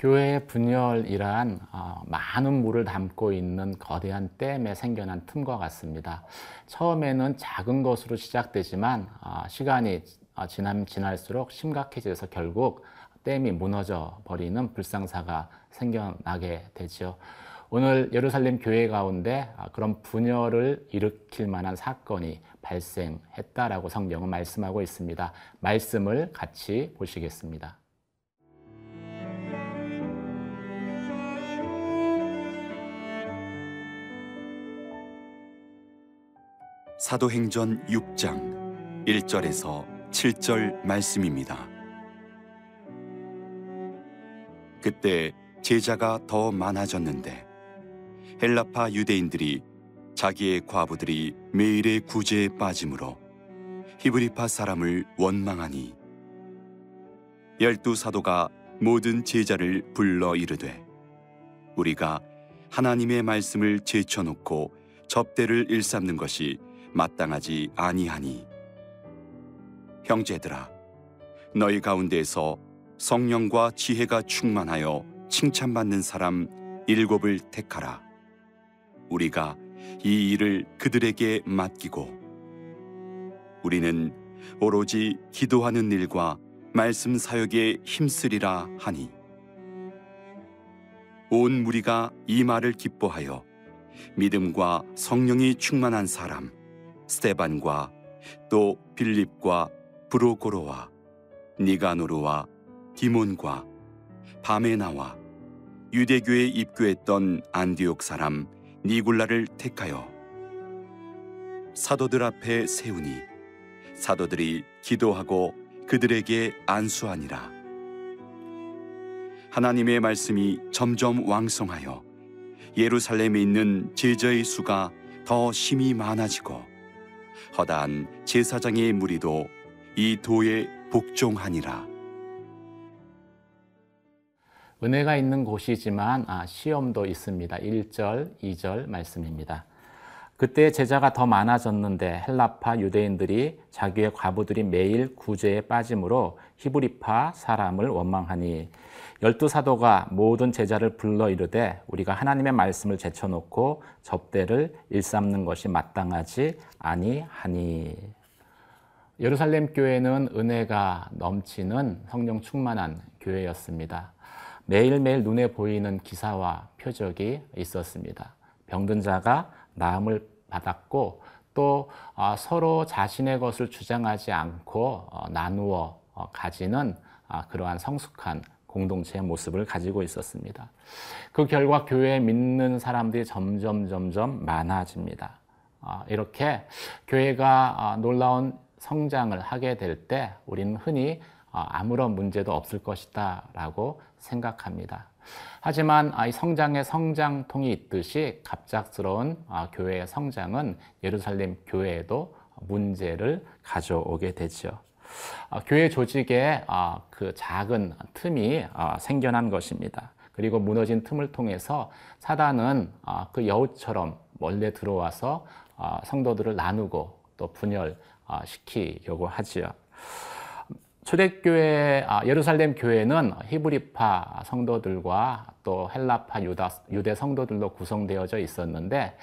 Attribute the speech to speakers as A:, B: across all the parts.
A: 교회의 분열이란 어, 많은 물을 담고 있는 거대한 댐에 생겨난 틈과 같습니다. 처음에는 작은 것으로 시작되지만 어, 시간이 어, 지남 지날수록 심각해져서 결국 댐이 무너져 버리는 불상사가 생겨나게 되죠. 오늘 예루살렘 교회 가운데 그런 분열을 일으킬 만한 사건이 발생했다라고 성경은 말씀하고 있습니다. 말씀을 같이 보시겠습니다.
B: 사도행전 6장 1절에서 7절 말씀입니다. 그때 제자가 더 많아졌는데 헬라파 유대인들이 자기의 과부들이 매일의 구제에 빠짐으로 히브리파 사람을 원망하니 열두 사도가 모든 제자를 불러 이르되 우리가 하나님의 말씀을 제쳐놓고 접대를 일삼는 것이 마땅하지 아니하니. 형제들아 너희 가운데서 성령과 지혜가 충만하여 칭찬받는 사람 일곱을 택하라. 우리가 이 일을 그들에게 맡기고 우리는 오로지 기도하는 일과 말씀 사역에 힘쓰리라 하니. 온 무리가 이 말을 기뻐하여 믿음과 성령이 충만한 사람 스테반과 또 빌립과 브로고로와 니가노르와 디몬과 바메나와 유대교에 입교했던 안디옥 사람 니굴라를 택하여 사도들 앞에 세우니 사도들이 기도하고 그들에게 안수하니라. 하나님의 말씀이 점점 왕성하여 예루살렘에 있는 제자의 수가 더 심히 많아지고 허다한 제사장의 무리도 이 도에 복종하니라.
A: 은혜가 있는 곳이지만 아, 시험도 있습니다. 1절, 2절 말씀입니다. 그때 제자가 더 많아졌는데 헬라파 유대인들이 자기의 과부들이 매일 구제에 빠짐으로 히브리파 사람을 원망하니 열두 사도가 모든 제자를 불러 이르되 우리가 하나님의 말씀을 제쳐놓고 접대를 일삼는 것이 마땅하지 아니하니 예루살렘 교회는 은혜가 넘치는 성령 충만한 교회였습니다. 매일매일 눈에 보이는 기사와 표적이 있었습니다. 병든 자가 나음을 받았고 또 어, 서로 자신의 것을 주장하지 않고 어, 나누어 어, 가지는 그러한 성숙한 공동체의 모습을 가지고 있었습니다. 그 결과 교회에 믿는 사람들이 점점 점점 많아집니다. 이렇게 교회가 놀라운 성장을 하게 될 때 우리는 흔히 아무런 문제도 없을 것이다 라고 생각합니다. 하지만 이 성장의 성장통이 있듯이 갑작스러운 교회의 성장은 예루살렘 교회에도 문제를 가져오게 되죠. 교회 조직에 그 작은 틈이 생겨난 것입니다. 그리고 무너진 틈을 통해서 사단은 그 여우처럼 몰래 들어와서 성도들을 나누고 또 분열시키려고 하지요. 초대교회 아, 예루살렘 교회는 히브리파 성도들과 또 헬라파 유다, 유대 성도들로 구성되어져 있었는데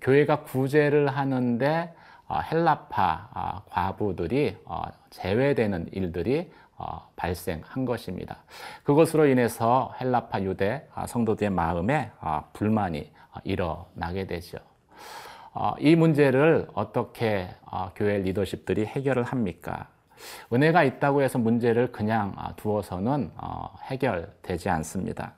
A: 교회가 구제를 하는데 어, 헬라파 아, 과부들이 어, 제외되는 일들이 어, 발생한 것입니다. 그것으로 인해서 헬라파 유대 아, 성도들의 마음에 불만이 일어나게 되죠. 이 문제를 어떻게 교회 리더십들이 해결을 합니까? 은혜가 있다고 해서 문제를 그냥 아, 두어서는 어, 해결되지 않습니다.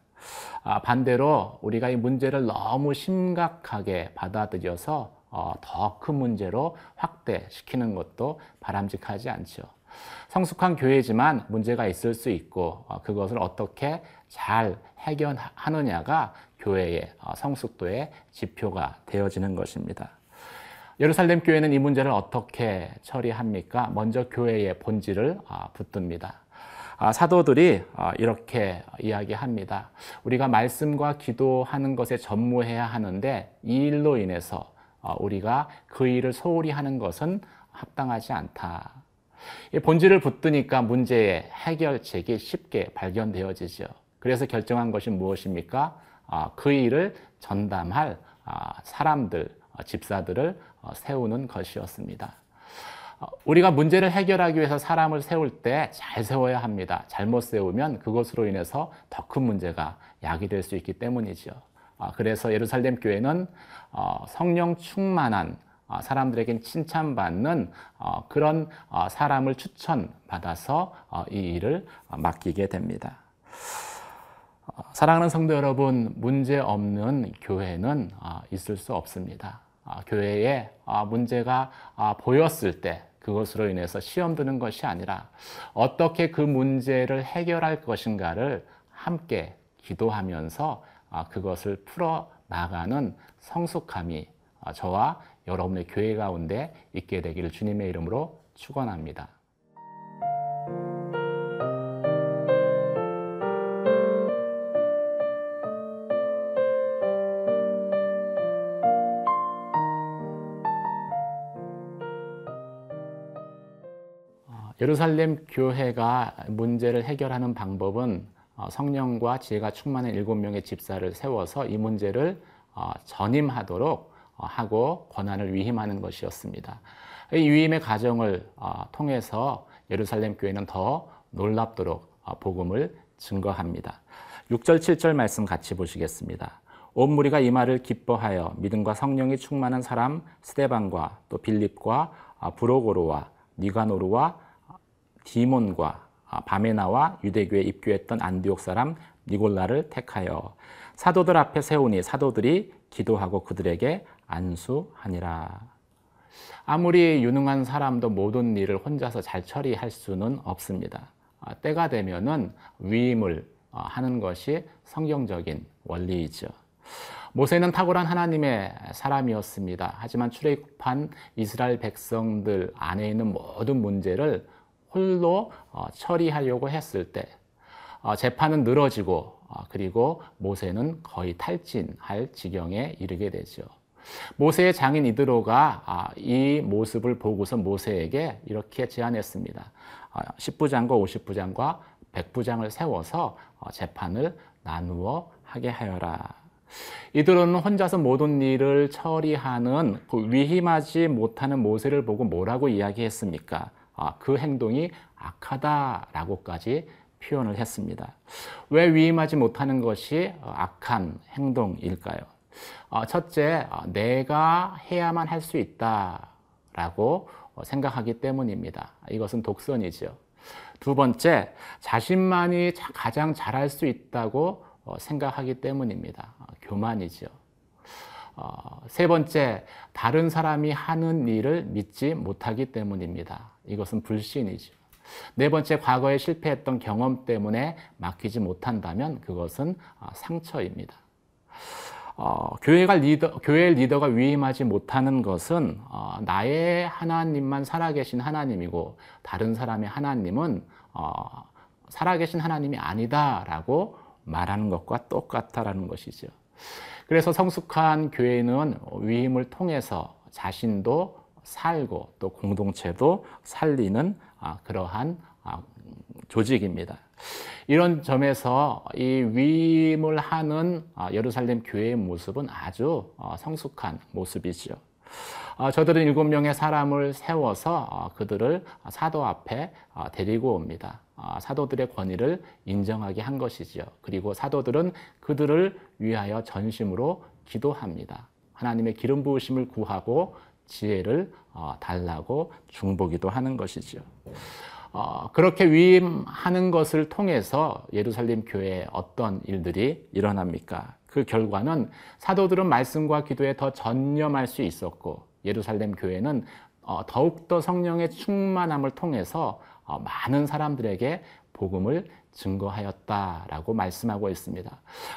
A: 아, 반대로 우리가 이 문제를 너무 심각하게 받아들여서 어, 더큰 문제로 확대시키는 것도 바람직하지 않죠. 성숙한 교회지만 문제가 있을 수 있고 어, 그것을 어떻게 잘 해결하느냐가 교회의 성숙도의 지표가 되어지는 것입니다. 예루살렘 교회는 이 문제를 어떻게 처리합니까? 먼저 교회의 본질을 아, 붙듭니다. 아, 사도들이 아, 이렇게 이야기합니다. 우리가 말씀과 기도하는 것에 전무해야 하는데 이 일로 인해서 우리가 그 일을 소홀히 하는 것은 합당하지 않다. 본질을 붙드니까 문제의 해결책이 쉽게 발견되어지죠. 그래서 결정한 것이 무엇입니까? 아, 그 일을 전담할 아, 사람들, 어, 집사들을 어, 세우는 것이었습니다. 어, 우리가 문제를 해결하기 위해서 사람을 세울 때 잘 세워야 합니다. 잘못 세우면 그것으로 인해서 더 큰 문제가 야기될 수 있기 때문이죠. 아, 그래서 예루살렘 교회는 어, 성령 충만한 어, 사람들에겐 칭찬받는 어, 그런 어, 사람을 추천받아서 어, 이 일을 어, 맡기게 됩니다. 어, 사랑하는 성도 여러분, 문제 없는 교회는 어, 있을 수 없습니다. 어, 교회에 어, 문제가 어, 보였을 때 그것으로 인해서 시험 드는 것이 아니라 어떻게 그 문제를 해결할 것인가를 함께 기도하면서 어, 그것을 풀어 나가는 성숙함이 어, 저와 여러분의 교회 가운데 있게 되기를 주님의 이름으로 축원합니다. 예루살렘 교회가 문제를 해결하는 방법은 어, 성령과 지혜가 충만한 일곱 명의 집사를 세워서 이 문제를 어, 전임하도록 어, 하고 권한을 위임하는 것이었습니다. 이 위임의 과정을 어, 통해서 예루살렘 교회는 더 놀랍도록 어, 복음을 증거합니다. 6절, 7절 말씀 같이 보시겠습니다. 온 무리가 이 말을 기뻐하여 믿음과 성령이 충만한 사람 스데반과 또 빌립과 아, 브로고로와 니가노르와 디몬과 아, 바메나와 유대교에 입교했던 안디옥 사람 니골라를 택하여 사도들 앞에 세우니 사도들이 기도하고 그들에게 안수하니라. 아무리 유능한 사람도 모든 일을 혼자서 잘 처리할 수는 없습니다. 아, 때가 되면은 위임을 어, 하는 것이 성경적인 원리이죠. 모세는 탁월한 하나님의 사람이었습니다. 하지만 출애굽한 이스라엘 백성들 안에 있는 모든 문제를 홀로 어, 처리하려고 했을 때 어, 재판은 늘어지고 어, 그리고 모세는 거의 탈진할 지경에 이르게 되죠. 모세의 장인 이드로가 아, 이 모습을 보고서 모세에게 이렇게 제안했습니다. 10부장과 50부장과 100부장을 세워서 재판을 나누어 하게 하여라. 이들은 혼자서 모든 일을 처리하는 그 위임하지 못하는 모세를 보고 뭐라고 이야기했습니까? 아, 그 행동이 악하다라고까지 표현을 했습니다. 왜 위임하지 못하는 것이 악한 행동일까요? 어, 첫째, 어, 내가 해야만 할 수 있다라고 생각하기 때문입니다. 이것은 독선이죠. 두 번째, 자신만이 가장 잘할 수 있다고 어, 생각하기 때문입니다. 교만이죠. 세 번째, 다른 사람이 하는 일을 믿지 못하기 때문입니다. 이것은 불신이죠. 네 번째, 과거에 실패했던 경험 때문에 맡기지 못한다면 그것은 상처입니다. 어, 교회가 리더, 교회 리더가 위임하지 못하는 것은 어, 나의 하나님만 살아계신 하나님이고 다른 사람의 하나님은 어, 살아계신 하나님이 아니다라고 말하는 것과 똑같다라는 것이죠. 그래서 성숙한 교회는 위임을 통해서 자신도 살고 또 공동체도 살리는 아, 그러한 아, 조직입니다. 이런 점에서 이 위임을 하는 아, 예루살렘 교회의 모습은 아주 어, 성숙한 모습이죠. 어, 저들은 일곱 명의 사람을 세워서 어, 그들을 사도 앞에 데리고 옵니다. 사도들의 권위를 인정하게 한 것이죠. 그리고 사도들은 그들을 위하여 전심으로 기도합니다. 하나님의 기름 부으심을 구하고 지혜를 달라고 중보기도 하는 것이죠. 어, 그렇게 위임하는 것을 통해서 예루살렘 교회에 어떤 일들이 일어납니까? 그 결과는 사도들은 말씀과 기도에 더 전념할 수 있었고 예루살렘 교회는 어, 더욱더 성령의 충만함을 통해서 어, 많은 사람들에게 복음을 증거하였다라고 말씀하고 있습니다.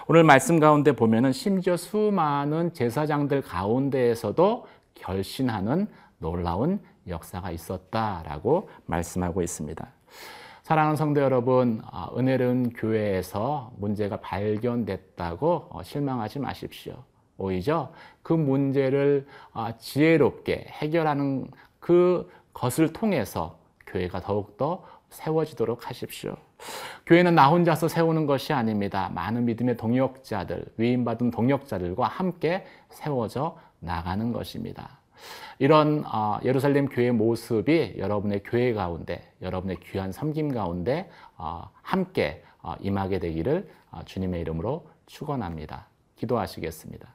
A: 오늘 말씀 가운데 보면은 심지어 수많은 제사장들 가운데에서도 결신하는 놀라운 역사가 있었다라고 말씀하고 있습니다. 사랑하는 성도 여러분, 아, 은혜로운 교회에서 문제가 발견됐다고 어, 실망하지 마십시오. 오히려 그 문제를 아, 지혜롭게 해결하는 그 것을 통해서 교회가 더욱더 세워지도록 하십시오. 교회는 나 혼자서 세우는 것이 아닙니다. 많은 믿음의 동역자들, 위임받은 동역자들과 함께 세워져 나가는 것입니다. 이런 어, 예루살렘 교회 모습이 여러분의 교회 가운데, 여러분의 귀한 섬김 가운데 어, 함께 어, 임하게 되기를 어, 주님의 이름으로 축원합니다. 기도하시겠습니다.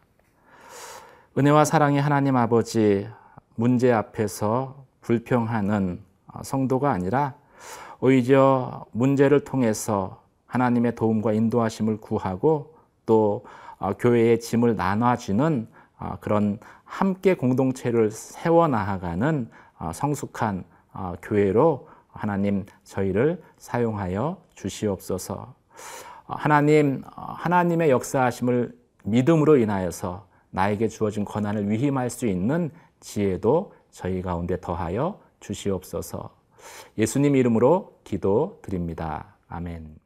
A: 은혜와 사랑의 하나님 아버지 문제 앞에서 불평하는 어, 성도가 아니라 오히려 문제를 통해서 하나님의 도움과 인도하심을 구하고 또 어, 교회의 짐을 나눠주는 어, 그런 함께 공동체를 세워 나아가는 어, 성숙한 어, 교회로 하나님 저희를 사용하여 주시옵소서. 어, 하나님 어, 하나님의 역사하심을 믿음으로 인하여서 나에게 주어진 권한을 위임할 수 있는 지혜도 저희 가운데 더하여 주시옵소서. 예수님 이름으로 기도 드립니다. 아멘.